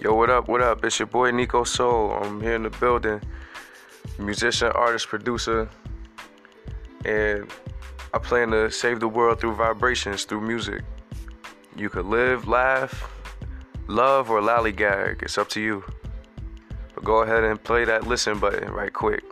Yo, what up? What up? It's your boy Nico Soul. I'm here in the building. Musician, artist, producer. And I plan to save the world through vibrations, through music. You could live, laugh, love, or lollygag. It's up to you. But go ahead and play that listen button right quick.